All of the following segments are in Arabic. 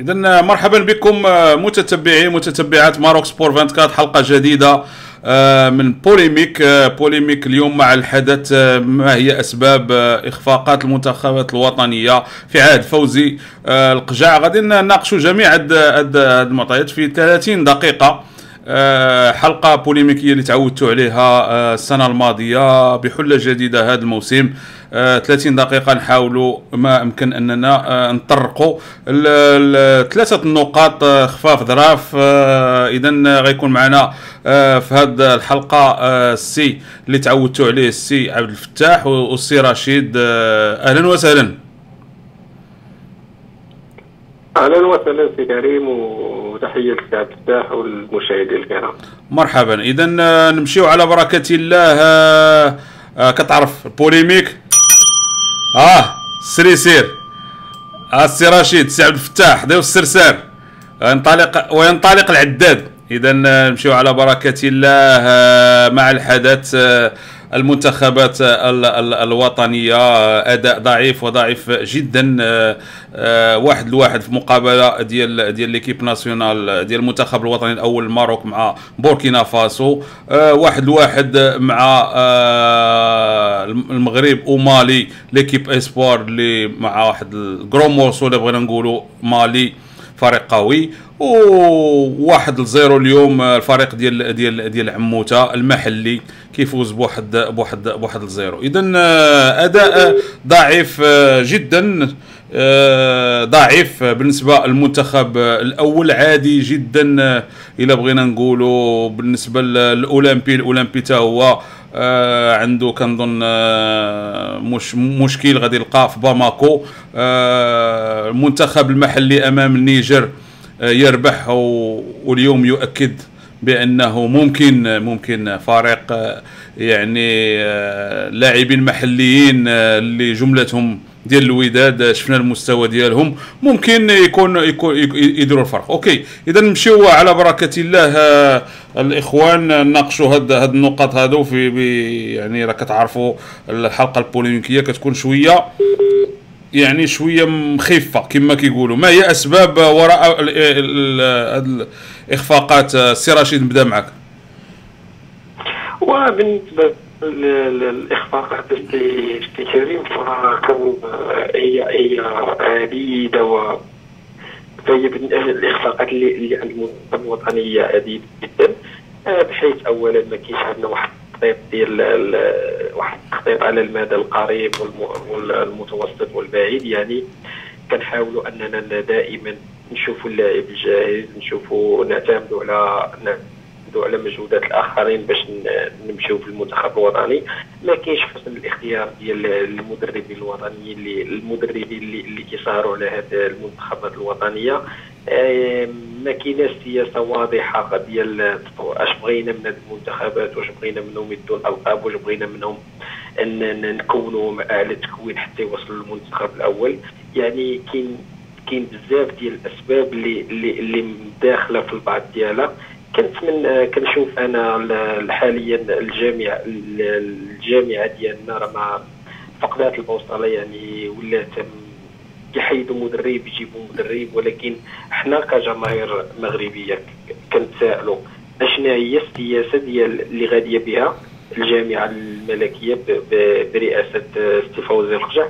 اذا مرحبا بكم متتبعي متتبعات Maroc Sport 24 حلقة جديدة من polémique polémique اليوم مع الحدث ما هي أسباب إخفاقات المنتخبات الوطنية في عهد فوزي القجع. غادي نناقشوا جميع هاد المعطيات في 30 دقيقة. حلقة بوليميكية اللي تعودتوا عليها السنة الماضية بحلة جديدة هذا الموسم. 30 دقيقة نحاولوا ما أمكن أننا آه، نطرقوا. ثلاثة نقاط آه، خفاف ظراف. آه، إذا غيكون معنا في هذه الحلقة السي اللي تعودتوا عليه السي عبد الفتاح والسي رشيد. أهلا وسهلا. أهلا وسهلا سي كريم وتحية لك عبد الفتاح والمشاهدين الكرام. مرحبا. اذا نمشيو على بركة الله كتعرف polémique؟ آه سري سير. آه السي رشيد سي عبد الفتاح ضيف السرسار. ينطلق وينطلق العداد. اذا نمشيو على بركة الله آه، مع الحدث آه، المنتخبات الوطنية أداء ضعيف وضعيف جدا آه، آه، واحد لواحد في مقابلة ديال ديال l'équipe nationale ديال المنتخب الوطني الأول الـ Maroc مع بوركينا فاسو آه، واحد لواحد مع المغرب ومالي l'équipe espoir اللي مع واحد الـ gros morceau اللي بغينا نقولوا مالي فريق قوي. وواحد ل zéro اليوم الفريق ديال ديال ديال عموتة المحلي كيفوز بواحد بواحد بواحد ل zéro. اذا آه، أداء ضعيف آه، جدا آه، ضعيف بالنسبة للمنتخب الأول عادي جدا إلا بغينا نقولوا بالنسبة للأولمبي الأولمبي تا هو آه عنده كنظن آه مش مشكل غادي يلقاه في باماكو. آه المنتخب المحلي أمام النيجر آه يربح واليوم يؤكد بأنه ممكن ممكن فريق آه يعني آه لاعبين محليين آه اللي جملتهم ديال الوداد شفنا المستوى ديالهم ممكن يكون يكون يديروا الفرق. OK اذا نمشيو على بركة الله آه، الإخوان نناقشوا هاد هاد النقط هادو في يعني راه كتعرفوا الحلقة البوليميكيه كتكون شوية. يعني شوية مخفه كما كيقولوا. ما هي أسباب وراء الاخفاقات السي رشيد؟ نبدأ معك. وبالنسبة الاخفاقات اللي في كريم فكان هي هي عديده و فهي الإخفاقات اللي اللي عند الوطنيه عديده جدا بحيث اولا ما كاينش عندنا واحد التخطيط ديال واحد التخطيط على المدى القريب والمتوسط والبعيد. يعني كنحاولوا أننا دائما نشوفوا اللاعب الجاهز نشوفوا نعتمدوا على نعتمدوا على مجهودات الآخرين باش نمشيو في المنتخب الوطني. ما كاينش حسن الاختيار ديال المدربين الوطنيين اللي المدربين اللي, اللي كيسهروا على هذه المنتخبات الوطنية. ما كايناش سياسة واضحة ديال اش بغينا من المنتخبات واش بغينا منهم يدوا الألقاب واش بغينا منهم أن نكونوا اعلى تكوين حتى يوصلوا للمنتخب الأول. يعني كاين كاين بزاف ديال الأسباب اللي اللي, اللي داخلة في البعض ديالها. كنت من كنشوف أنا حاليا الجامعة الجامعة ديالنا راه مع فقدات البوصلة يعني ولات كيحيدوا مدرب يجيبوا مدرب ولكن حنا كجماهير مغربية كنتسائلوا اشنا هي السياسة ديال اللي غادية بها الجامعة الملكية برئاسة سي فوزي القجع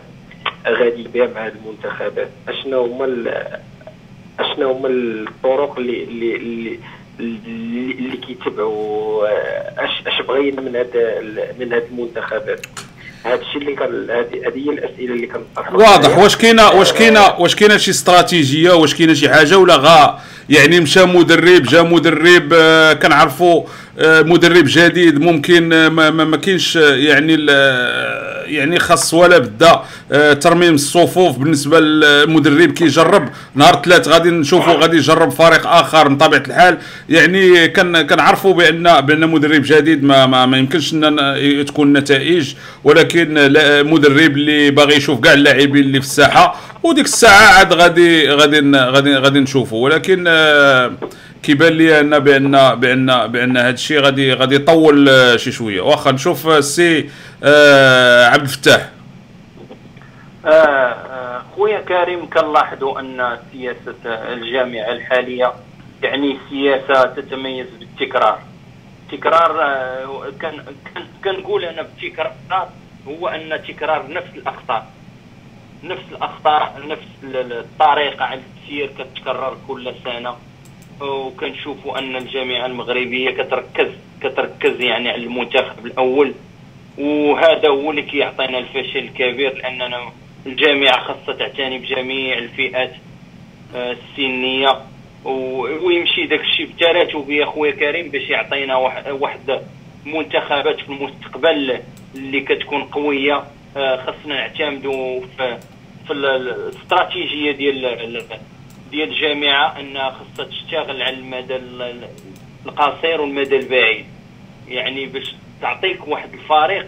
غادي بها مع المنتخبات. اشنا هما اشنا هما الطرق اللي اللي, اللي اللي كيتبعوا؟ اش أش بغينا من هذا من هذه المنتخبات؟ هذا الشيء اللي كان هذه هي الأسئلة اللي كنطرحها واضح. واش كاينة واش كاينة واش كاينة شي استراتيجية؟ واش كاينة شي حاجة ولا غا؟ يعني مشى مدرب جا مدرب آه كنعرفوا آه مدرب جديد ممكن آه ما, ما, ما كاينش يعني يعني خاص ولا بدا آه ترميم الصفوف بالنسبة للمدرب كيجرب. نهار ثلاث غادي نشوفوا غادي يجرب فريق آخر من طبيعة الحال. يعني كان كنعرفوا بان بأن مدرب جديد ما ما, ما يمكنش إن تكون نتائج ولكن مدرب اللي باغي يشوف كاع اللاعبين اللي في الساحة وديك الساعة عاد غادي غادي غادي غادي نشوفوا ولكن آه كيبان لي أن بان بان بأن هذا الشيء غادي غادي يطول آه، شي شوية. واخا نشوف السي آه عبد الفتاح. آه آه خويا كريم كنلاحظوا أن سياسة الجامعة الحالية يعني سياسة تتميز بالتكرار. تكرار آه، كان كنقول أنا بالتكرار هو أن تكرار نفس الأخطاء. نفس الأخطاء نفس الطريقة على التسيير كتكرر كل سنة. وكنشوفوا أن الجامعة المغربيه كتركز كتركز يعني على المنتخب الأول. وهذا هو اللي كيعطينا الفشل الكبير لأننا الجامعة خاصها تعتني بجميع الفئات آه، السنية. ويمشي داك الشيء بتراتب يا خويا كريم باش يعطينا واحد منتخبات في المستقبل اللي كتكون قوية. آه، خاصنا نعتمدوا في الاستراتيجية ديال ديال الجامعة انها خاصها تشتغل على المدى القصير والمدى البعيد. يعني باش تعطيك واحد الفريق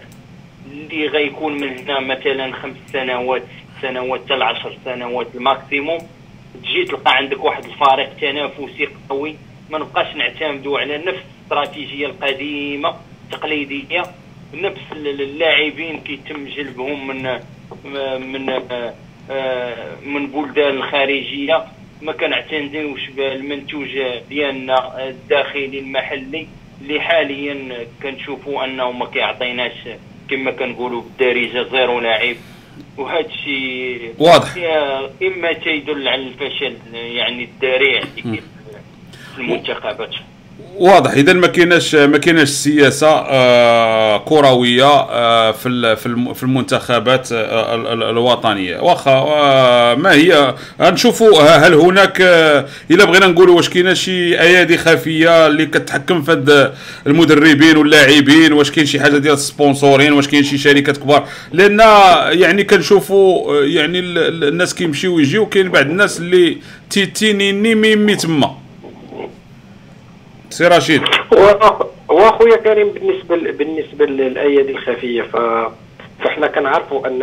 اللي غيكون من هنا مثلا خمس سنوات ست سنوات حتى لعشر سنوات الماكسيموم تجي تلقى عندك واحد الفريق تنافسي قوي. ما نبقاش نعتمدوا على نفس الاستراتيجية القديمة التقليدية نفس اللاعبين كيتم جلبهم من من من بلدان الخارجية. ما كنعتمدوش بالمنتوج ديالنا الداخلي المحلي اللي حاليا كنشوفوا أنه ما كيعطيناش كما كنقولوا بالدارجة زيرو لاعب وهذا الشيء واضح إما تيدل على الفشل يعني الذريع في المنتخبات. واضح. اذا ما كايناش ما كايناش سياسة آه كروية آه في في المنتخبات آه الوطنية. واخا ما هي؟ نشوفوا هل هناك إلا بغينا نقولوا واش كاينة شي أيادي خفية اللي كتحكم في المدربين واللاعبين؟ واش كاين شي حاجة ديال السبونسورين؟ واش كاين شي شركات كبار؟ لأن يعني كنشوفوا يعني الناس كيمشيو ويجيو كاين بعض الناس اللي تيتينيميمي تما سي رشيد. واخويا كريم بالنسبة بالنسبة للأيادي الخفية ف فإحنا كنعرفوا أن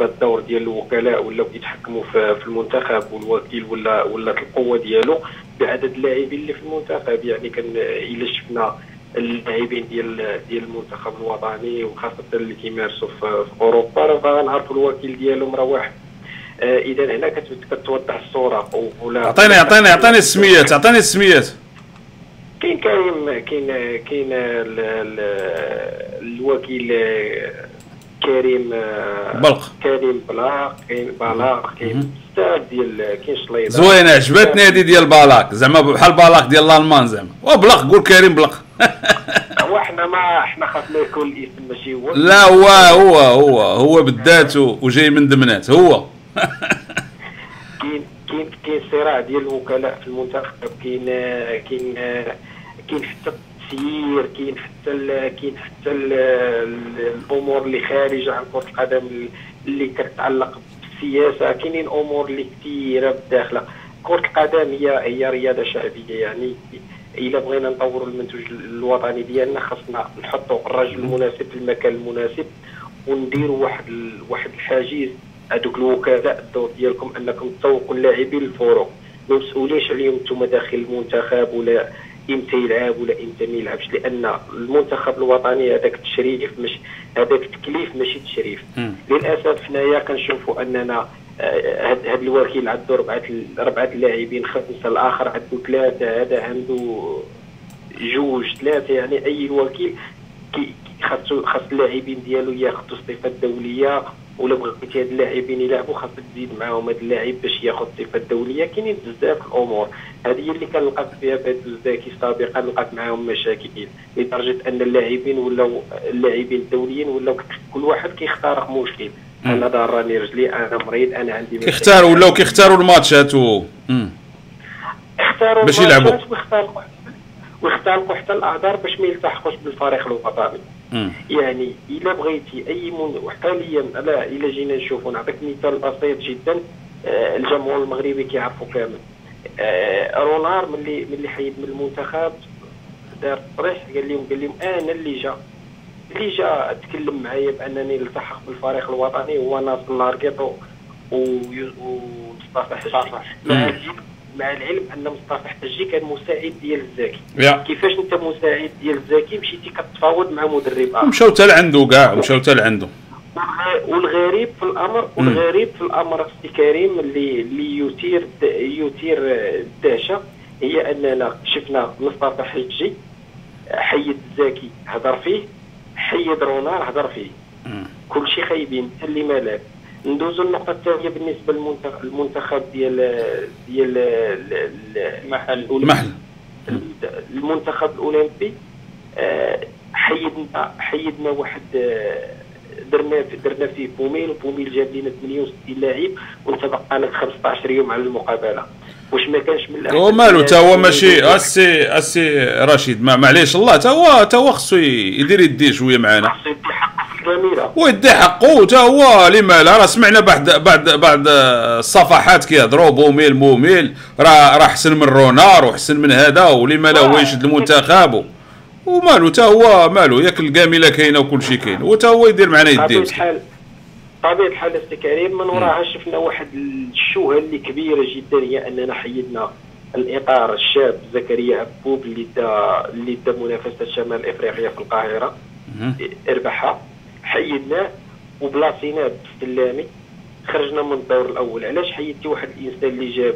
الدور ديال الوكلاء ولاو كيتحكموا في المنتخب والوكيل ولا ولا القوة ديالو بعدد اللاعبين اللي في المنتخب. يعني كان إلا شفنا اللاعبين ديال ديال المنتخب الوطني وخاصة اللي كيمارسوا في, أوروبا راه غنعرفوا الوكيل ديالهم راه واحد. آه اذا هنا كتوضح الصورة. ولا عطيني عطيني عطيني السميات عطيني السميات. كاين كريم كاين كاين الوكيل كريم بلق. كريم بلاق كاين بلاق كاين بزاف ديال كاين شليضة. زوينة عجبتني هذه ديال بلاق. زعما بحال بلاق ديال الألمان زعما. وبلق قول كريم بلق وحنا ما إحنا خاصنا يكون الاسم ماشي هو. لا هو هو هو هو بالذات وجاي من دمنات. هو. كاين كاين صراع ديال الوكلاء في المنتخب كاين كاين كاين حتى التسيير كاين حتى كاين حتى الأمور اللي خارجة عن كرة القدم اللي كتعلق بالسياسة. كاينين أمور اللي كثيره بداخله كرة القدم هي هي رياضة شعبية يعني إلا بغينا نطوروا المنتوج الوطني ديالنا خاصنا نحطوا الرجل المناسب في المكان المناسب ونديروا واحد واحد الحاجز. هذوك الوكلاء الدور ديالكم أنكم تسوقوا اللاعبين للفروق ما مسؤولينش عليهم أنتم داخل المنتخب ولا إمتى يلعب ولا إمتى ما يلعبش لأن المنتخب الوطني هذاك التشريف مش هذاك التكليف ماشي تشريف. للأسف حنايا كنشوفوا أننا آه، الوكيل عنده اربعه اربعه اللاعبين خمسه الآخر عنده ثلاثة هذا عنده جوج ثلاثة يعني أي وكيل خاص خاص اللاعبين ديالو ياخذوا الصفه الدوليه ولا بغيتي هاد اللاعبين يلعبوا خاصك تزيد معاهم هاد اللاعب باش ياخذ الصفة الدولية. كاينين بزاف الأمور. هذه اللي كنلقاك فيها في الزاكي سابقا لقات معاهم مشاكل. لدرجة أن اللاعبين ولاو اللاعبين الدوليين ولاو كل واحد كيختار مشكل. أنا ضرني رجلي أنا مريض أنا عندي كيختاروا ولاو كيختاروا الماتشات و اختاروا باش يلعبوا. ويختلقوا حتى الأعذار باش ما يلتحقوش بالفريق الوطني. يعني الا بغيتي أي من حاليا لا الا جينا نشوفوا نعطيك مثال بسيط جدا. آه الجمهور المغربي كيعرفوا كامل. آه رونار ملي ملي حيد من المنتخب دار تصريح قال لهم قال لهم أنا اللي جا. اللي جا تكلم معايا بأنني نلتحق بالفريق الوطني هو ناصر لاركيطو ومصطفى حجي مع العلم أن مصطفى حجي كان مساعد ديال الزاكي yeah. كيفاش أنت مساعد ديال الزاكي مشيتي كتفاوض مع مدرب آخر؟ مشاو حتى لعنده كاع مشاو حتى لعنده. والغريب في الأمر والغريب في الأمر أختي كريم اللي اللي يثير يثير الدهشة هي اننا شفنا مصطفى حجي حيد زكي هضر فيه حيد رونار هضر فيه. كل شيء خايبين اللي مالك ندوزو النقطة الثانية بالنسبة للمنتخب المنتخب ديال ديال المحل. المحل. المنتخب الأولمبي آه، حيدنا حيدنا واحد آه، درنا درنا فيه بوميل وبوميل جاب لنا 68 لاعب وانت بقى لك 15 يوم على المقابلة. واش ما كانش من الأحسن ومالو تا هو ماشي أسي أسي رشيد. ما معليش الله تا هو تا هو خصو يدير يديه شوية معانا. خاصو يدي حقه الجميله ويدي حقه تا هو لما لا راه سمعنا بعد بعد بعد الصفحات كيهضروا بوميل موميل راه راه حسن من رونار وحسن من هذا ولما لا هو يشد المنتخب. ومالو تا هو مالو ياك الكامله كاينة وكل شيء كاين. وتا هو يدير معنا يديه طبيعة الحال أستاذ كريم من وراها شفنا واحد الشوهة اللي كبيرة جدا هي أننا حيدنا الاطار الشاب زكريا عبوب اللي دا اللي دا منافسة شمال إفريقيا في القاهرة. ربحها حيدناه وبلاصيناه بالسلامي. خرجنا من الدور الأول. علاش حيدتي واحد الإنسان اللي جاب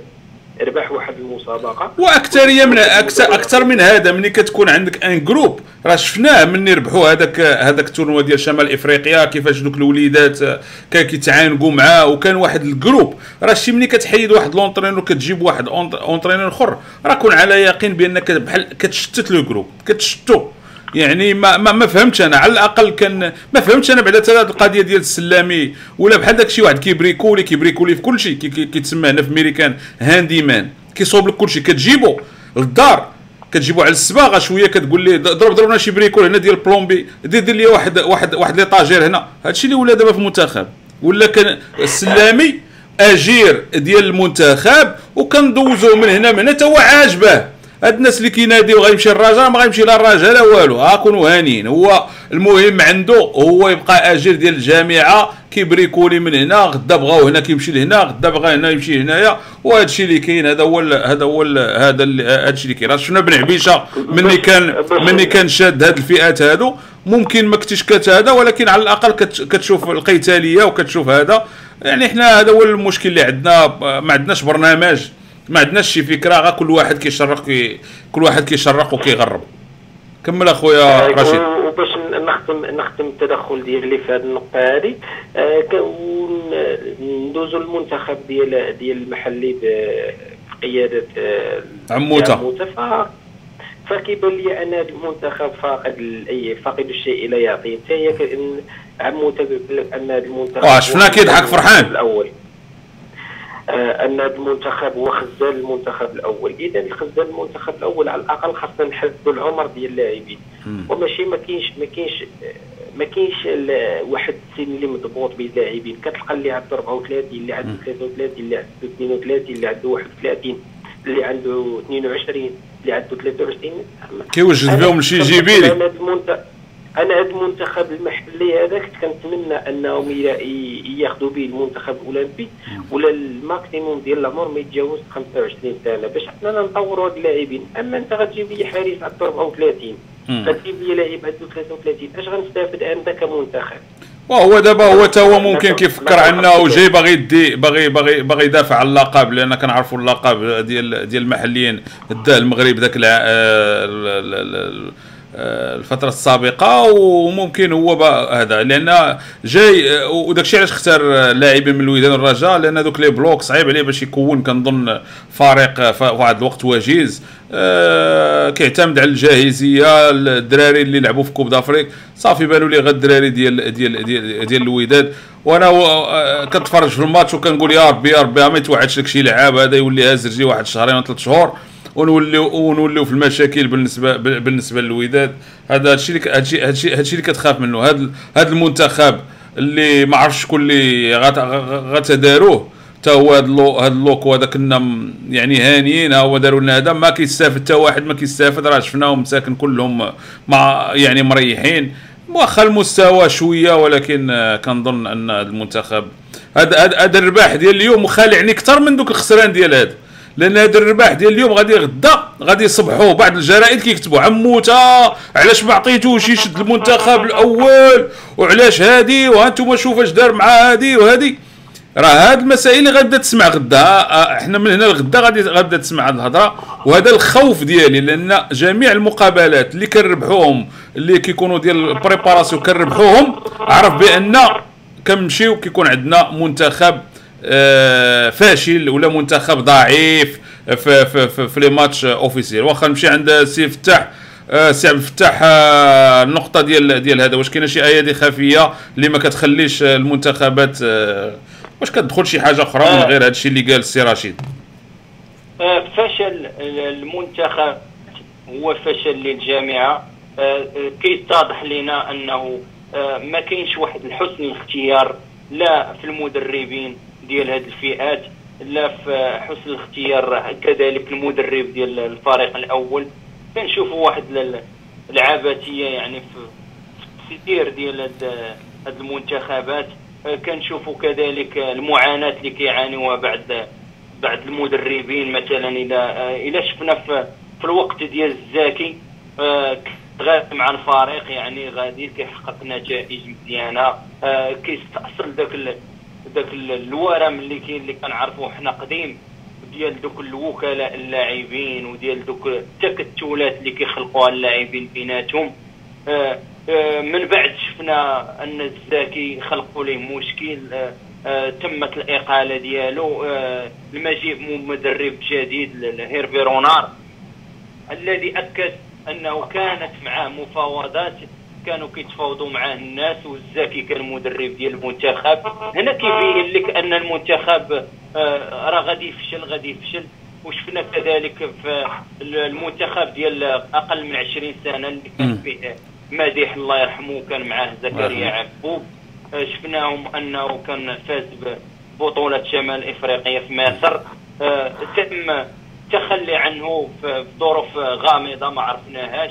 ربح واحد المسابقة؟ واكثريه من أكثر أكثر من هذا ملي كتكون عندك أن جروب راه شفناه ملي ربحوا هذاك هذاك الـ tournoi ديال شمال إفريقيا كيفاش دوك الوليدات آه، كان كيتعانقوا معاه وكان واحد الـ groupe راه شي ملي كتحيد واحد l'entraîneur كتجيب واحد entraîneur أخر. راه كون على يقين بأنك بحال كتشتت le groupe كتشتو. يعني ما ما, ما فهمتش أنا. على الأقل كان ما فهمتش أنا بعدا هذه القضية ديال السلامي ولا بحال داك شي واحد كيبريكولي كيبريكولي في كل شيء كي- كي- كيتسمى هنا في ميريكان handyman كيصوب لك كل شيء كتجيبو للدار كتجيبو على الصباغة شوية كتقول ليه ضرب ضربنا شي bricole هنا ديال plomberie. دير دير لي واحد واحد واحد l'étagère هنا. هادشي اللي ولا دابا في المنتخب. ولا كان السلامي أجير ديال المنتخب وكندوزوه من هنا من هنا هو عاجبه. هاد الناس اللي كيناديو غيمشي الرجاء ما غيمشي لا الرجاء لا والو. ها كونوا هانيين هو المهم عنده هو يبقى اجير ديال الجامعة كيبريكولي من هنا غدا بغاو هنا كيمشي لهنا غدا بغا هنا يمشي هنايا. وهذا الشيء اللي كاين هذا هو هذا هو هذا هذا الشيء اللي كاين. شفنا بن عبيشة مني كان مني كان شاد هاد الفئات هادو. ممكن ما كنتش كات هذا ولكن على الأقل كت- كتشوف القيتالية وكتشوف هذا. يعني إحنا هذا هو المشكل اللي عندنا ما عندناش برنامج. ما عندناش شي فكرة غا كل واحد كيشرق كي كل واحد كيشرق وكيغرب. كمل أخويا رشيد. و- وباش نختم نختم التدخل ديالي في هذه النقطة هذه آه، ندوزو المنتخب ديال ديال المحلي بقيادة آه، ف فكيبان لي أن هذا المنتخب فاقد اي فاقد الشيء لا يعطي حتى هي كأن عموتة بيقول لك أن هذا المنتخب واه، شفناه كيضحك فرحان. الأول. آه، أن هذا المنتخب هو خزان المنتخب الأول. إذا الخزان المنتخب الأول على الأقل خاصنا نحددوا العمر ديال اللاعبين. وماشي ما كاينش ما كاينش آه، ما كاينش واحد السن اللي مضبوط بين اللاعبين. كتلقى اللي عنده 34 اللي عنده 33 اللي عنده 32 اللي عنده 31 اللي عنده 22 اللي عنده 23 كيوجد بهم شي كنت أنا هذا المنتخب المحلي هذا كنت كنتمنى أنهم ياخذوا به المنتخب الأولمبي ولا maximum ديال العمر ما يتجاوز 25 سنة باش حنا نطوروا هاد اللاعبين. أما أنت غتجيب لي حارس عنده 34 مم. غتجيب لي لاعب عنده 33 أش غنستافد أنا كمنتخب؟ وهو دابا هو تا هو ممكن كيفكر عنا وجاي باغي يدي باغي باغي باغي يدافع على اللقب لأن كنعرفوا اللقب ديال ديال المحليين داه المغرب ذاك آه، ال- ال- ال- الفترة السابقة وممكن هو هذا لأن جاي آه، وداك الشيء علاش اختار لاعبين من الوداد الرجاء؟ لأن دوك les blocs صعيب عليه باش يكون كنظن فريق في واحد الوقت وجيز آه، كيعتمد على الجاهزية الدراري اللي لعبوا في Coupe d'Afrique. صافي بانوا لي غير الدراري ديال ديال ديال, ديال الوداد وأنا كنتفرج في الماتش وكنقول يا ربي يا ربي ما يتوعدش لك شي لعاب هذا يولي هاز رجلي واحد شهرين ولا ثلاث شهور. ونوليو ونوليو في المشاكل بالنسبة بالنسبة للوداد. هذا هادشي اللي هادشي هادشي اللي كتخاف منه. هذا هذا المنتخب اللي ما عرفتش شكون اللي غت- غتداروه تا هو هذا اللو هذا اللوك وهذا كنا يعني هانيين ها هو داروا لنا هذا ما كيستافد حتى واحد ما كيستافد راه شفناهم مساكن كلهم مع يعني مريحين. واخا المستوى شوية ولكن كنظن أن هذا المنتخب هذا هذا هذا الرباح ديال اليوم مخالعني أكثر من دوك الخسران ديال هذا لأن هذا الرباح ديال اليوم غادي غدا غادي يصبحوا بعض الجرائد كيكتبوا عموتة علاش ما عطيتوش يشد المنتخب الأول؟ وعلاش هادي؟ وهانتوما شوف اش دار مع هادي وهادي. راه هاد المسائل اللي غتبدا تسمع غدا آه، إحنا من هنا لغدا غادي غتبدا تسمع هاد الهضرة. وهذا الخوف ديالي لأن جميع المقابلات اللي كنربحوهم اللي كيكونوا ديال ال préparation كنربحوهم عرف بأن كنمشيو كيكون عندنا منتخب فاشل ولا منتخب ضعيف في في في, في les matchs officiels. واخا نمشي عند سي فتاح. آه، سي عبد الفتاح آه، النقطة ديال ديال هذا. واش كاينة شي أيادي خفية اللي ما كتخليش المنتخبات واش كتدخل شي حاجة أخرى من غير هذا الشيء اللي قال السي رشيد؟ فشل المنتخب هو فشل للجامعة. كيتضح لنا أنه ما كاينش واحد الحسن الاختيار لا في المدربين ديال هذه الفئات لا في حسن الاختيار كذلك المدرب ديال الفريق الأول. كنشوفوا واحد العبثية يعني في كثير ديال هاد المنتخبات. كنشوفوا كذلك المعاناة اللي كيعانيوها بعد بعد المدربين. مثلا إلى إلى شفنا في, في الوقت ديال الزاكي غادي مع الفريق يعني غادي كيحقق نتائج مزيانة. كيستأصل ذاك ذاك الورم اللي كاين اللي كنعرفوه حنا قديم ديال دوك الوكلاء اللاعبين وديال دوك التكتلات اللي كيخلقوها اللاعبين بيناتهم. آه، آه، من بعد شفنا أن الزاكي خلقوا ليه مشكل. آه، تمت الإقالة ديالو. المجيء مدرب جديد هيرفي رونار الذي أكد أنه كانت معه مفاوضات كانوا كيتفاوضوا معاه الناس والزاكي كان مدرب ديال المنتخب. هنا كيبين لك أن المنتخب آه، راه غادي يفشل غادي يفشل. وشفنا كذلك في المنتخب ديال أقل من 20 سنة اللي كان فيه مديح الله يرحمه كان معاه زكريا عبوب آه، شفناهم أنه كان فاز ببطولة شمال إفريقيا في مصر. آه، تم التخلي عنه في ظروف غامضة ما عرفناهاش.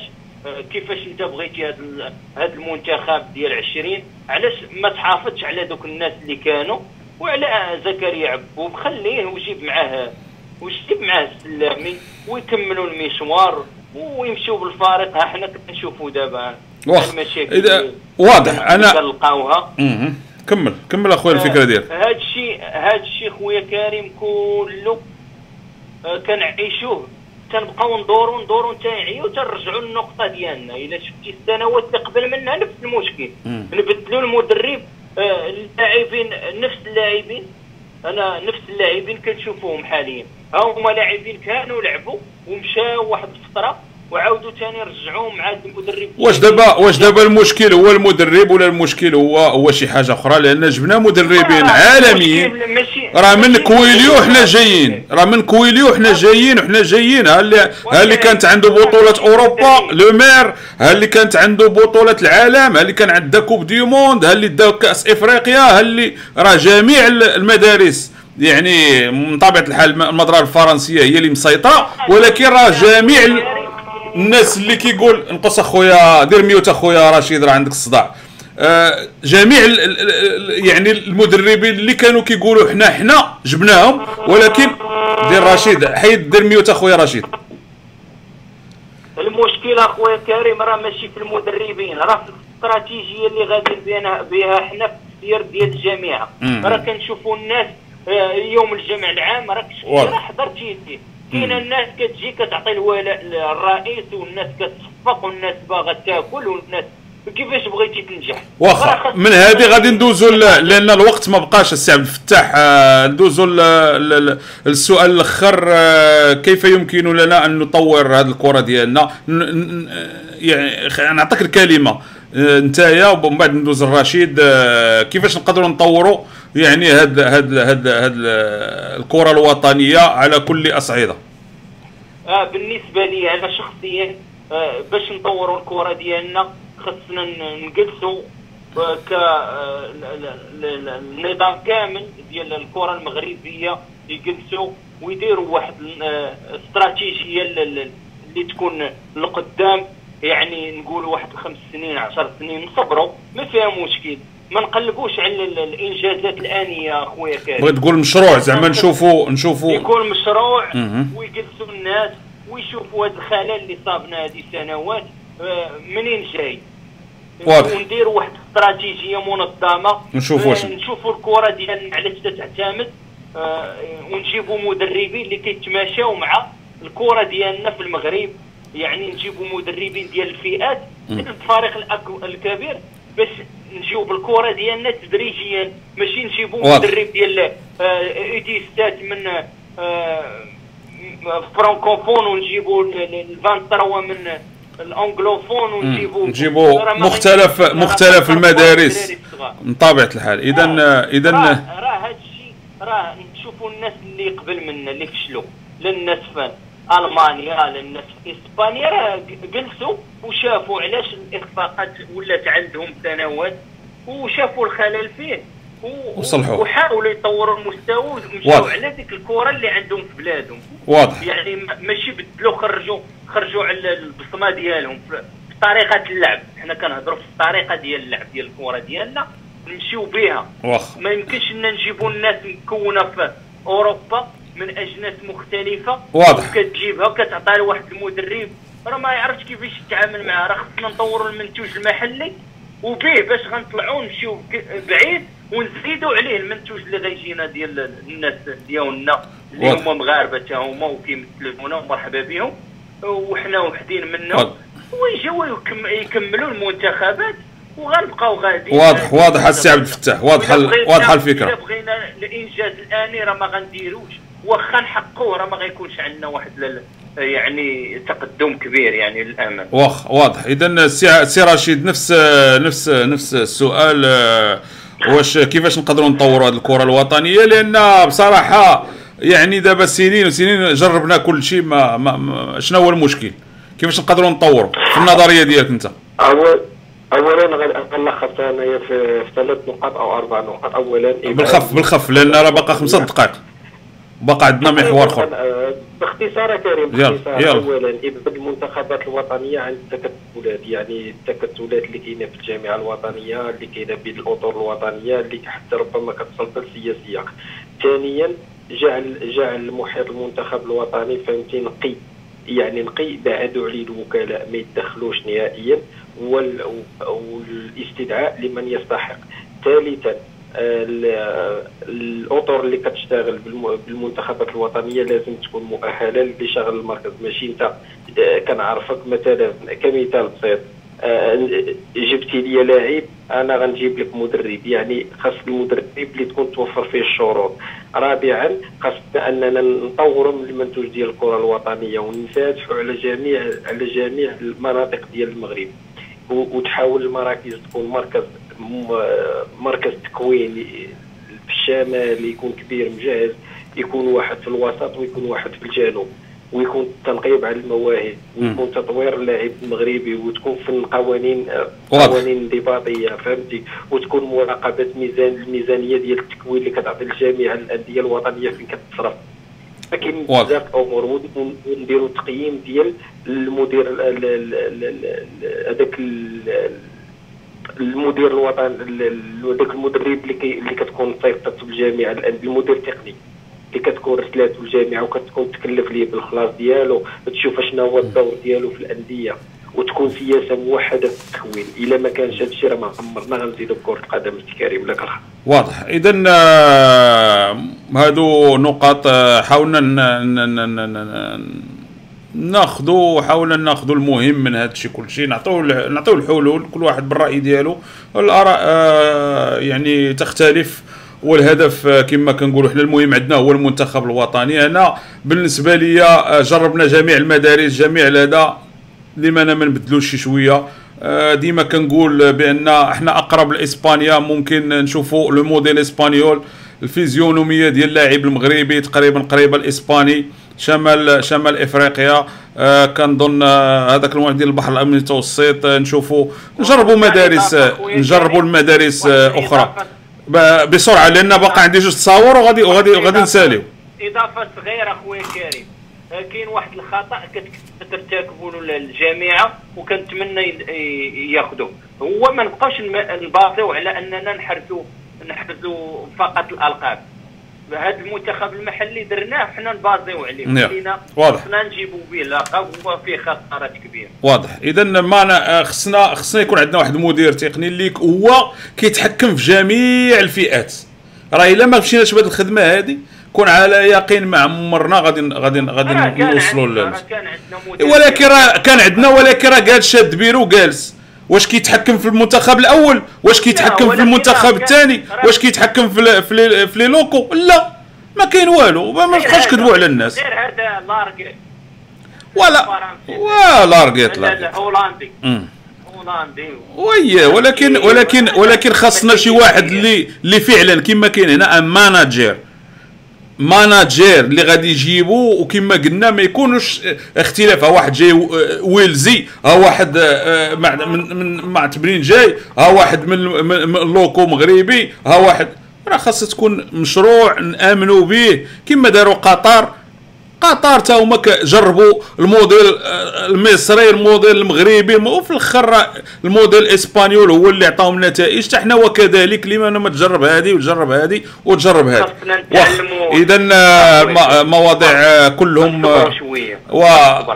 كيفاش انت بغيتي هذا هذا المنتخب ديال 20 علاش ما تحافظش على دوك الناس اللي كانوا؟ وعلى زكريا عبوب خليه وجيب معاه وجيب معاه السلامي ويكملوا المشوار ويمشيو بالفارق. ها حنا كنشوفوا دابا المشاكل إذا واضح أنا كنلقاوها كمل كمل أخويا الفكرة ديالك. هذا الشيء هذا الشيء خويا كريم كله آه، كنعيشوه. تنبقاو ندورو ندورو نتاعيو تنرجعوا للنقطة ديالنا. إلا شفتي السنوات اللي قبل منها نفس المشكل. نبدلوا المدرب آه، اللاعبين نفس اللاعبين. أنا نفس اللاعبين كنشوفوهم حاليا. ها هما لاعبين كانوا لعبوا ومشاو واحد الفترة. وعاودوا ثاني رجعوهم مع المدرب. واش دابا واش دابا المشكل هو المدرب ولا المشكل هو هو شي حاجة أخرى؟ لأن جبنا مدربين آه عالميين. راه من كويليو حنا جايين. راه من كويليو حنا جايين وحنا جايين. ها اللي ها اللي كانت عنده بطولة أوروبا لو مير. ها اللي كانت عنده بطولة العالم. ها اللي كان عنده Coupe du Monde. ها اللي دا كأس إفريقيا. ها اللي راه جميع المدارس. يعني من طبيعة الحال المدرسة الفرنسية هي اللي مسيطرة. ولكن راه جميع الناس اللي كيقول نقص اخويا دير mute اخويا رشيد راه عندك الصداع آه جميع يعني المدربين اللي كانوا كيقولوا حنا حنا جبناهم ولكن دير رشيد حيد دير mute اخويا رشيد المشكلة اخويا كريم راه ماشي في المدربين راه في الاستراتيجية اللي غادي بها بها حنا في السير ديال الجامعة راه كنشوفوا الناس آه يوم الجمع العام راك راه حضرتي كاين الناس كتجي كتعطي الولاء للرئيس والناس كتصفق والناس باغا تاكل والناس كيفاش بغيتي تنجح؟ واخا من هذه غادي ندوزو لأن الوقت ما بقاش السي عبد الفتاح آه، ندوزو للسؤال الأخر آه، كيف يمكن لنا أن نطور هذه الكرة ديالنا؟ يعني نعطيك الكلمة. آه، نتايا ومن بعد ندوز الرشيد كيفاش نقدروا نطوروا يعني هاد هاد هاد هاد الكرة الوطنية على كل أصعدة. بالنسبة لي أنا شخصيا آه باش نطوروا الكرة ديالنا خصنا نجلسوا آه ك النظام آه، كامل ديال الكرة المغربية يجلسوا ويديروا واحد استراتيجية اللي تكون لقدام يعني نقول واحد خمس سنين عشر سنين نصبروا ما فيها مشكل. ما نقلبوش على ال- الإنجازات الآنية أخويا كريم. بغيت تقول مشروع زعما نشوفوا نشوفوا يكون مشروع. ويجلسوا الناس ويشوفوا هذا الخلل اللي صابنا هذه السنوات آه، منين جاي؟ واضح. ونديروا واحد الاستراتيجيه منظمة. نشوفوا آه، واش- نشوفوا الكرة ديالنا علاش تعتمد آه، ونجيبوا مدربين اللي كيتماشاو مع الكرة ديالنا في المغرب. يعني نجيبوا مدربين ديال الفئات الفريق الكبير. باش نجيو بالكرة ديالنا تدريجيا ماشي نجيبوا واضح. مدرب ديال آه، ايديستات من آه، فرانكوفون ال- ال- الفانتروا من الأنجلوفون راه ما مختلف مختلف المدارس. من طبيعة الحال. اذا اذا راه هذا الشيء راه نشوفوا الناس اللي قبل منا اللي فشلوا للناس في ألمانيا للناس في إسبانيا راه جلسوا وشافوا علاش الإخفاقات ولات عندهم سنوات وشافوا الخلل فيه و- وصلحوه. وحاولوا يطوروا المستوى ومشاو. على ديك الكرة اللي عندهم في بلادهم. واضح. يعني ما- ماشي بدلوا خرجوا خرجوا على البصمة ديالهم في طريقة اللعب. حنا كنهضروا في الطريقة ديال اللعب ديال الكرة ديالنا نمشيو بها. ما يمكنش إن نجيبوا الناس مكونة في أوروبا من أجناس مختلفة واضح. وكتجيبها وكتعطيها لواحد المدرب. راه ما يعرفش كيفاش يتعامل معها راه خصنا نطوروا المنتوج المحلي وبيه باش غنطلعوا نمشيو بعيد ونزيدوا عليه المنتوج اللي غيجينا ديال الناس ديالنا اللي واضح. هما مغاربة تا هما وكيمثلونا ومرحبا بهم وحنا وحدين منهم. واضح. ويجيو يكم- يكملوا المنتخبات وغنبقاو غاديين. واضح واضح السي عبد الفتاح. واضح الا الفكرة. بغينا الإنجاز الآني راه ما غنديروش. واخا نحققوه راه ما غيكونش عندنا واحد لل- يعني تقدم كبير يعني للامام واخ واضح. اذا سي سي رشيد نفس نفس نفس السؤال آه، واش كيفاش نقدروا نطوروا هذه الكرة الوطنية؟ لأن بصراحة يعني دابا سنين وسنين جربنا كل شيء ما, ما, ما شنو هو المشكل؟ كيفاش نقدروا نطوروا؟ في النظرية ديالك أنت. اول اولا غن- غنلخص أنايا في ثلاث نقاط أو أربع نقاط. اولا بالخف بالخف لأن راه باقا خمسة دقائق. باقا عندنا محور آخر. آه، باختصار كريم باختصار. اولا ابعاد المنتخبات الوطنية عن التكتلات يعني التكتلات اللي كاينة في الجامعة الوطنية اللي كاينة بين الاطر الوطنية اللي حتى ربما كتسلط السياسيه ثانيا جعل جعل المحيط المنتخب الوطني فهمتي نقي يعني نقي بعدوا عليه الوكلاء ما يتدخلوش نهائيا وال- والاستدعاء لمن يستحق. ثالثا ال- الأطر اللي كتشتغل بالم- بالمنتخبات الوطنية لازم تكون مؤهلة لشغل المركز. ماشي أنت آه، كنعرفك مثلا كمثال بسيط. آه، جبتي لي لاعب أنا غنجيب لك مدرب. يعني خاص المدرب اللي تكون توفر فيه الشروط. رابعا خاصنا اننا نطوروا من المنتوج ديال الكرة الوطنية وننفتحوا على جميع على جميع المناطق ديال المغرب. وتحاول المراكز تكون مركز مركز تكوين في الشمال يكون كبير مجهز يكون واحد في الوسط ويكون واحد في الجنوب ويكون تنقيب على المواهب ويكون تطوير اللاعب المغربي وتكون في القوانين. قوانين انضباطية فهمتي وتكون مراقبة ميزان الميزانيه ديال التكوين اللي كتعطي لجميع الأندية الوطنية فين كتصرف واضح. بزاف امور ون- ون- ونديروا تقييم ديال المدير ال- ال- ال- ال- ال- هذاك المدير الوطني ذاك المدرب اللي اللي كتكون سيطرته الجامعة الأندية، المدير التقني اللي كتكون رسلاته الجامعة وكتكون تكلف ليه بالخلاص ديالو تشوف شنو هو الدور ديالو في الأندية وتكون سياسة موحدة في التكوين. إلا ما كانش هذا الشيء راه ما عمرنا غنزيدوا بكرة القدم الكريم لك الحق واضح. اذا هادو نقاط آه، حاولنا ناخذوا حاولنا ناخذوا المهم من هذا الشيء كل شيء نعطيو نعطيو الحلول كل واحد بالرأي ديالو. الاراء آه، يعني تختلف. والهدف آه، كما كنقولوا حنا المهم عندنا هو المنتخب الوطني. أنا بالنسبة لي آه، جربنا جميع المدارس جميع هذا لما ما نبدلوش شي شوية. آه، ديما كنقول بأن إحنا أقرب لإسبانيا. ممكن نشوفوا لو موديل إسبانيول الفيزيونومية ديال اللاعب المغربي تقريبا قريبة الاسباني شمال شمال إفريقيا. آه كنظن آه، هذاك الموضوع ديال البحر الابيض المتوسط آه، نشوفوا نجربوا مدارس آه، نجربوا المدارس أخرى. بسرعة لأن باقي عندي جوج تصاور وغادي وغادي وغادي نساليو. إضافة صغيره أخويا كريم كاين واحد الخطأ كت- كترتكبوا الجامعة وكنتمنى ي- ي- ياخذوه هو ما نبقاوش نباطيو على أننا نحرزوا نحرزوا فقط الألقاب. هذا المنتخب المحلي درناه حنا نبازيو عليه. نعم. خلينا واضح. خصنا نجيبوا به لقب هو فيه خسارات كبيره واضح. اذا معنا آه، خصنا خصنا يكون عندنا واحد المدير تقني اللي هو كيتحكم في جميع الفئات. راه إلا ما مشيناش بهذه الخدمة هذه كون على يقين مع عمرنا غادي غادي غادي نوصلوا ولكن راه كان عندنا ولكن راه جالس شاد بيرو جالس. واش كيتحكم في المنتخب الأول؟ واش كيتحكم في المنتخب الثاني؟ واش كيتحكم في في لي- لوكو؟ لا ما كاين والو. ما هذا- كذبوا على الناس. غير هذا ولا ولا رقيت لا هولندي. هولندي وي ولكن ولكن ولكن خاصنا شي واحد اللي اللي فعلا كما كاين هنا ان ماناجير ماناجير اللي غادي يجيبوا وكما قلنا ما يكونوش اختلاف ها واحد جاي ويلزي ها واحد من من معتبرين جاي ها واحد من لوكو مغربي ها واحد راه خاصها تكون مشروع نامنوا به كما داروا قطر قطر تا هما جربوا الموديل آه، المصري الموديل المغربي الم- وفي الأخر الموديل الإسبانيول هو اللي عطاهم النتائج حتى حنا وكذلك لما ما تجرب هذه وتجرب هذه وتجرب هذه. اذا مواضيع آه، كلهم آه، صبر شوية. و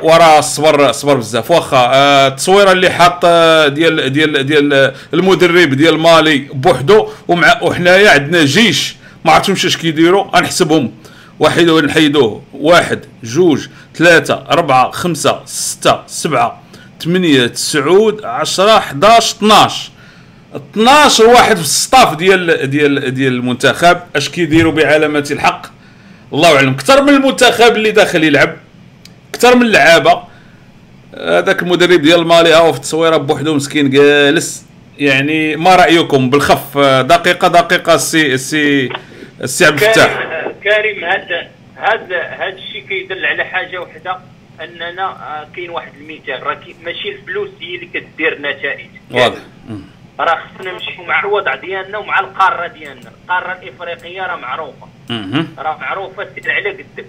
وراه صبر صبر بزاف. واخا التصويره اللي حاط ديال ديال ديال المدرب ديال مالي بوحدو ومع وحنايا عندنا جيش. ما عرفتهمش اش كيديروا غنحسبهم. واحد نحيدوه واحد جوج ثلاثة أربعة خمسة ستة سبعة ثمانية تسعود عشرة 11 12 12 واحد في ال staff ديال ديال ديال المنتخب. اش كيديروا بعلامة الحق؟ الله أعلم. أكثر من المنتخب اللي داخل يلعب. أكثر من اللعابة. هذاك المدرب ديال مالي هاو في التصويرة بوحدو مسكين جالس. يعني ما رأيكم؟ بالخف. دقيقة دقيقة السي السي السي عبد الفتاح. كريم هذا هذا هذا الشيء كيدل على حاجة وحدة أننا آه، كاين واحد المثال راه ماشي الفلوس هي اللي كدير نتائج. واضح. راه خصنا نمشيو مع الوضع ديالنا ومع القارة ديالنا. القارة الإفريقية راه معروفة. راه معروفة سير على قدك.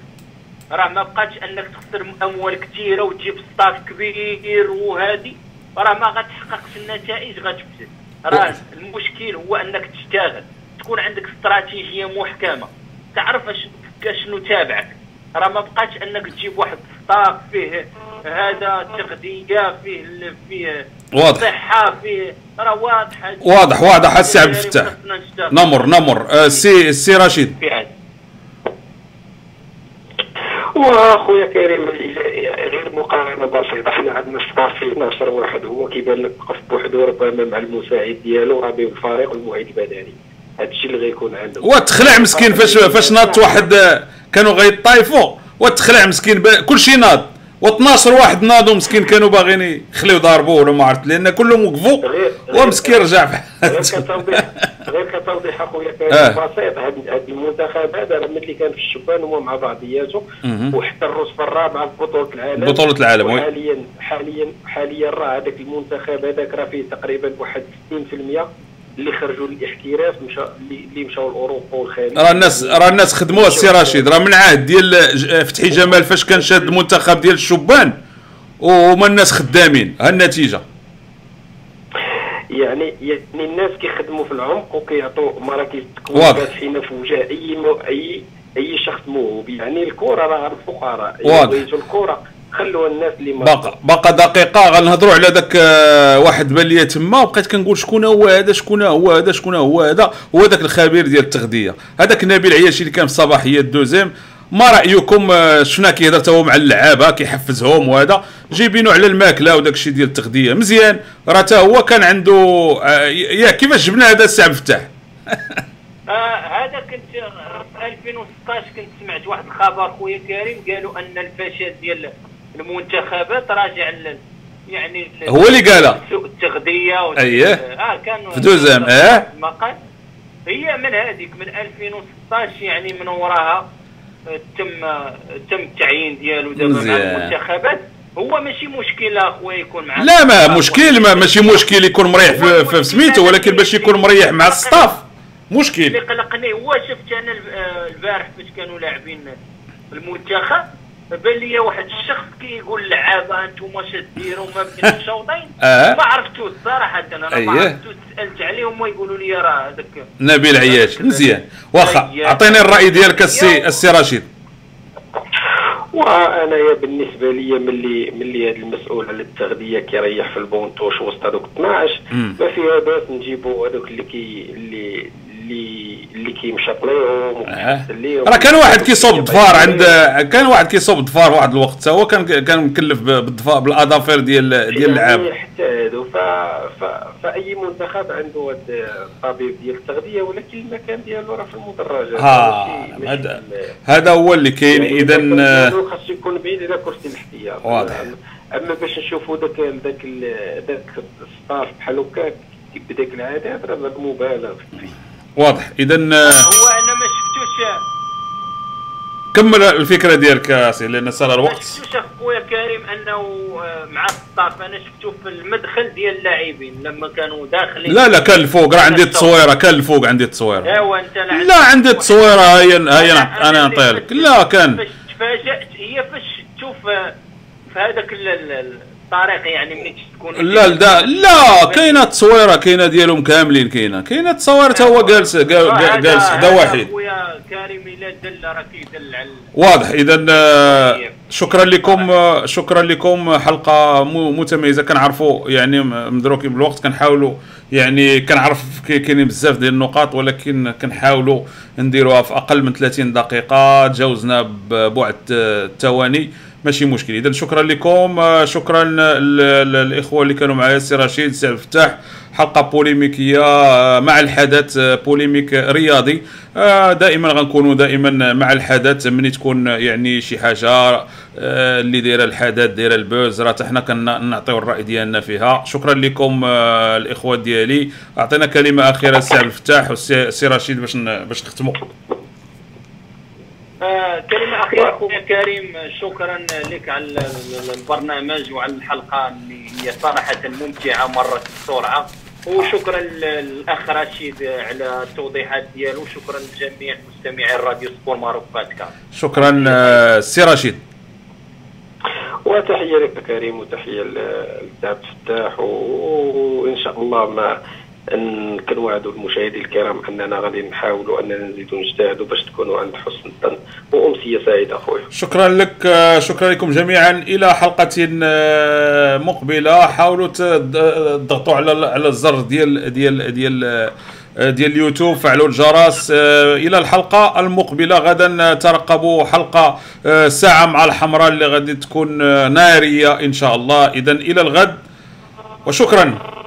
راه ما بقاتش أنك تخسر أموال كثيرة وتجيب staff كبير وهادي. راه ما غتحققش النتائج غتفسد راه المشكل هو أنك تشتغل تكون عندك استراتيجية محكمة. تعرف اش شنو تابعك. راه ما بقاتش انك تجيب واحد staff فيه هذا تغذيه فيه فيه واضح. صحة فيه. راه واضحه واضح واضح. السي عبد الفتاح نمر نمر. آه، السي السي رشيد. في واخويا كريم غير مقارنة بسيطة. حنا عندنا staff فيه 12 واحد هو كيبان لك وقف بوحدو ربما مع المساعد ديالو راه بين الفريق والمعد البدني. هذا الشيء اللي غيكون عنده وتخلع مسكين فاش فاش ناض واحد كانوا غيطايفوا وتخلع مسكين كلشي ناض و12 واحد ناضوا مسكين كانوا باغيين يخليو ضاربوه ولا ما عرفت لأن كلهم وقفوا ومسكين رجع في غير حالته. كتوضيح غير كتوضيح أخويا كريم آه. بسيط هاد المنتخب هذا راه ملي كان في الشبان هو مع بعضياته. وحتى الرتبه الرابعه في بطولة العالم بطولة العالم، وي. حاليا حاليا حاليا راه هذاك المنتخب هذاك راه فيه تقريبا واحد 60% اللي خرجوا للاحتراف مشى اللي مشاو لأوروبا والخليج. راه الناس راه الناس خدموها السي رشيد. راه من عهد ديال ج- فتحي جمال فاش كان شاد المنتخب ديال الشبان وهما الناس خدامين. ها النتيجة. يعني يعني الناس كيخدموا في العمق وكيعطوا مراكز واضح. فاتحين في وجه أي اي أي شخص موهوب يعني الكره راه الفقراء. واضح. بغيتوا الكره خلوها الناس اللي ما باقا باقا دقيقة غنهضروا على ذاك آه، واحد بان ليا تما وبقيت كنقول شكون هو هذا شكون هو هذا شكون هو هذا هو ذاك الخبير ديال التغذية. هذاك نبيل عياشي اللي كان في الصباحيه الدوزيم ما رأيكم آه، شفنا كيهضر هو مع اللعابة كيحفزهم وهذا جايبينو على الماكلة وداك الشيء ديال التغذية. مزيان راه تا هو كان عنده آه، يا كيفاش جبنا هذا السي عبد الفتاح؟ آه هذا كنت في 2016 كنت سمعت واحد الخبر خويا كريم قالوا أن الفشل ديال المنتخبات راجع يعني هو اللي قالها. سوء التغذية أيه. آه كان في دوزام، أه. المقال هي من هذيك من 2016 يعني من وراها آه، تم آه، تم التعيين ديالو دابا مع. المنتخبات هو ماشي مشكله أخويا يكون مع لا ما مشكل ما ماشي مشكل يكون مريح في, في سميتو ولكن باش يكون مريح مع الستاف اللي مشكل قلقني هو شفت أنا الب- آه، البارح فاش كانوا لاعبين المنتخب بان لي واحد الشخص كيقول لعابة أنتم اش ديروا ما بين الشوطين آه. ما عرفتوش صراحة أنا أيه. ما عرفتوش سألت عليهم ويقولوا لي راه هذاك نبيل عياش مزيان واخا أيه. أعطيني الرأي ديالك السي السي رشيد وأنايا بالنسبة لي ملي ملي هذا المسؤول على التغذيه كيريح في البونطوش وسط هذوك 12 مم. ما فيها باس نجيبوا هذوك اللي كي اللي اللي اللي كيمشط ليهم آه. ليهم. راه كان واحد كيصوب الضفار عند كان واحد كيصوب الضفار واحد الوقت هو كان كان مكلف بالضفار بالأظافر ديال ديال اللعاب يعني حتى هادو. فأي منتخب عنده هاد الطبيب ديال التغذية ولكن المكان ديالو راه في المدرجات ماشي هذا هذا هو اللي كاين يعني اذا خاصو يكون بعيد على كرسي الاحتياط واضح. اما باش نشوفوا داك داك ال- داك الصاف بحال هكاك بداك العادات راه مبالغ فيه واضح. اذا هو أنا ما شفتوش. كمل الفكرة ديالك يا سي لأن صار ما الوقت. شفتوش اخويا كريم أنه آه، مع الصاف أنا شفتو في المدخل ديال اللاعبين لما كانوا داخلين. لا لا كان الفوق. راه عندي التصويرة كان الفوق عندي التصويرة. أيوا أنت لا لا عندي التصويرة. هي هي أنا- أنا نعطيها لك. لا كان. فاش تفاجات هي فاش تشوف آه، في هذاك الطريق يعني ملي تكون لا لا لا كاينة تصويره كاينة ديالهم كاملين كاينة. كاينة تصاوير تا هو جالس جالس حدا واحد. خويا كريم الا دل راه كيدل على واضح. إذا آه، شكرا لكم آه، شكرا لكم. حلقة متميزة. كنعرفوا يعني مدروكين بالوقت. كنحاولوا يعني كنعرف كاينين بزاف ديال النقاط ولكن كنحاولوا نديروها في أقل من 30 دقيقة. تجاوزنا ببعد آه، الثواني ماشي مشكل. اذا شكرا لكم آه، شكرا للإخوة اللي كانوا معايا السي رشيد عبد الفتاح. حلقة polémique آه، مع الحدث آه، polémique رياضي. دائما غنكونوا دائما مع الحدث. ملي تكون يعني شي حاجة اللي دايرة الحدث دايرة ال buzz راه حتى حنا كنعطيو الرأي ديالنا فيها. شكرا لكم الإخوة ديالي. أعطينا كلمة أخيرة السي عبد الفتاح والسي السي رشيد باش باش نختموا آه كلمة أخيرة أخويا كريم شكرا لك على ال- ال- البرنامج وعلى الحلقة اللي هي صراحة ممتعة مرت بسرعة. وشكرا للأخ رشيد على التوضيحات ديالو. وشكرا لجميع مستمعي الراديو سبور ماروك بودكاست شكرا آه، السي رشيد. وتحية لك كريم وتحية لعبد الفتاح و- وإن شاء الله ما إن كنوعدوا المشاهدين الكرام أننا غادي نحاولوا أننا نزيدوا نجتهدوا باش تكونوا عند حسن الظن وأمسية سعيدة أخويا. شكرا لك شكرا لكم جميعا. إلى حلقة آه، مقبلة. حاولوا تضغطوا على على الزر ديال ديال ديال آه، ديال اليوتيوب فعلوا الجرس. آه، إلى الحلقة المقبلة. غدا ترقبوا حلقة ساعة مع الحمراء اللي غادي تكون نارية إن شاء الله. اذا إلى الغد وشكرا.